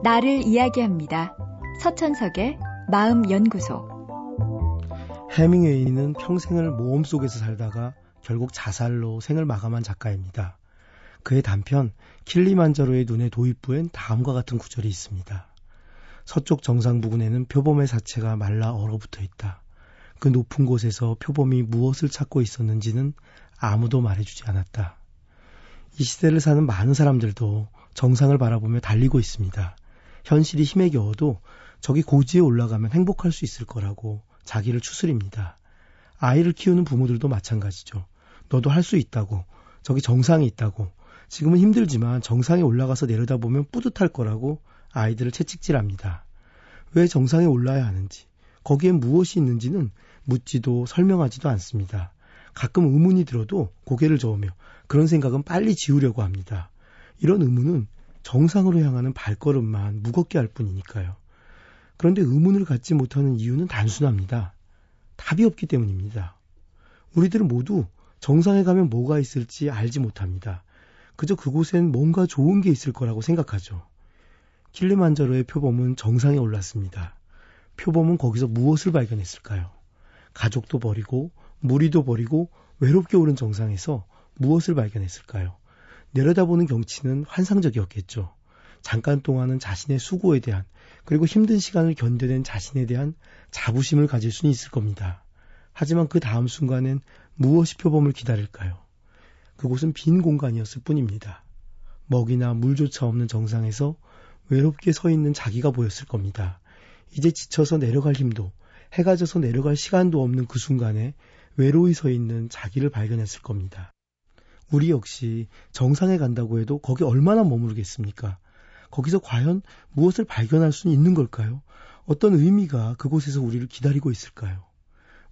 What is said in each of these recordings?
나를 이야기합니다. 서천석의 마음연구소. 해밍웨이는 평생을 모험 속에서 살다가 결국 자살로 생을 마감한 작가입니다. 그의 단편 킬리만자로의 눈의 도입부엔 다음과 같은 구절이 있습니다. 서쪽 정상 부근에는 표범의 사체가 말라 얼어붙어 있다. 그 높은 곳에서 표범이 무엇을 찾고 있었는지는 아무도 말해주지 않았다. 이 시대를 사는 많은 사람들도 정상을 바라보며 달리고 있습니다. 현실이 힘에 겨워도 저기 고지에 올라가면 행복할 수 있을 거라고 자기를 추스립니다. 아이를 키우는 부모들도 마찬가지죠. 너도 할 수 있다고, 저기 정상이 있다고, 지금은 힘들지만 정상에 올라가서 내려다보면 뿌듯할 거라고 아이들을 채찍질합니다. 왜 정상에 올라야 하는지, 거기엔 무엇이 있는지는 묻지도 설명하지도 않습니다. 가끔 의문이 들어도 고개를 저으며 그런 생각은 빨리 지우려고 합니다. 이런 의문은 정상으로 향하는 발걸음만 무겁게 할 뿐이니까요. 그런데 의문을 갖지 못하는 이유는 단순합니다. 답이 없기 때문입니다. 우리들은 모두 정상에 가면 뭐가 있을지 알지 못합니다. 그저 그곳엔 뭔가 좋은 게 있을 거라고 생각하죠. 킬리만자로의 표범은 정상에 올랐습니다. 표범은 거기서 무엇을 발견했을까요? 가족도 버리고 무리도 버리고 외롭게 오른 정상에서 무엇을 발견했을까요? 내려다보는 경치는 환상적이었겠죠. 잠깐 동안은 자신의 수고에 대한 그리고 힘든 시간을 견뎌낸 자신에 대한 자부심을 가질 수는 있을 겁니다. 하지만 그 다음 순간엔 무엇이 표범을 기다릴까요? 그곳은 빈 공간이었을 뿐입니다. 먹이나 물조차 없는 정상에서 외롭게 서 있는 자기가 보였을 겁니다. 이제 지쳐서 내려갈 힘도, 해가 져서 내려갈 시간도 없는 그 순간에 외로이 서 있는 자기를 발견했을 겁니다. 우리 역시 정상에 간다고 해도 거기 얼마나 머무르겠습니까? 거기서 과연 무엇을 발견할 수는 있는 걸까요? 어떤 의미가 그곳에서 우리를 기다리고 있을까요?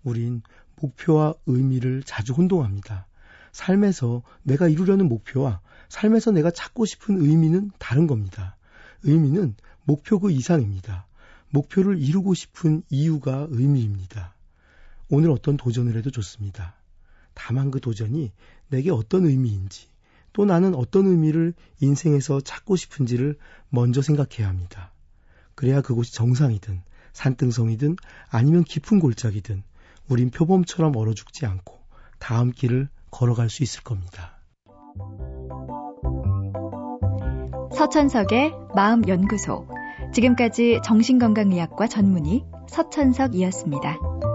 우린 목표와 의미를 자주 혼동합니다. 삶에서 내가 이루려는 목표와 삶에서 내가 찾고 싶은 의미는 다른 겁니다. 의미는 목표 그 이상입니다. 목표를 이루고 싶은 이유가 의미입니다. 오늘 어떤 도전을 해도 좋습니다. 다만 그 도전이 내게 어떤 의미인지, 또 나는 어떤 의미를 인생에서 찾고 싶은지를 먼저 생각해야 합니다. 그래야 그곳이 정상이든 산등성이든 아니면 깊은 골짜기든 우린 표범처럼 얼어 죽지 않고 다음 길을 걸어갈 수 있을 겁니다. 서천석의 마음연구소. 지금까지 정신건강의학과 전문의 서천석이었습니다.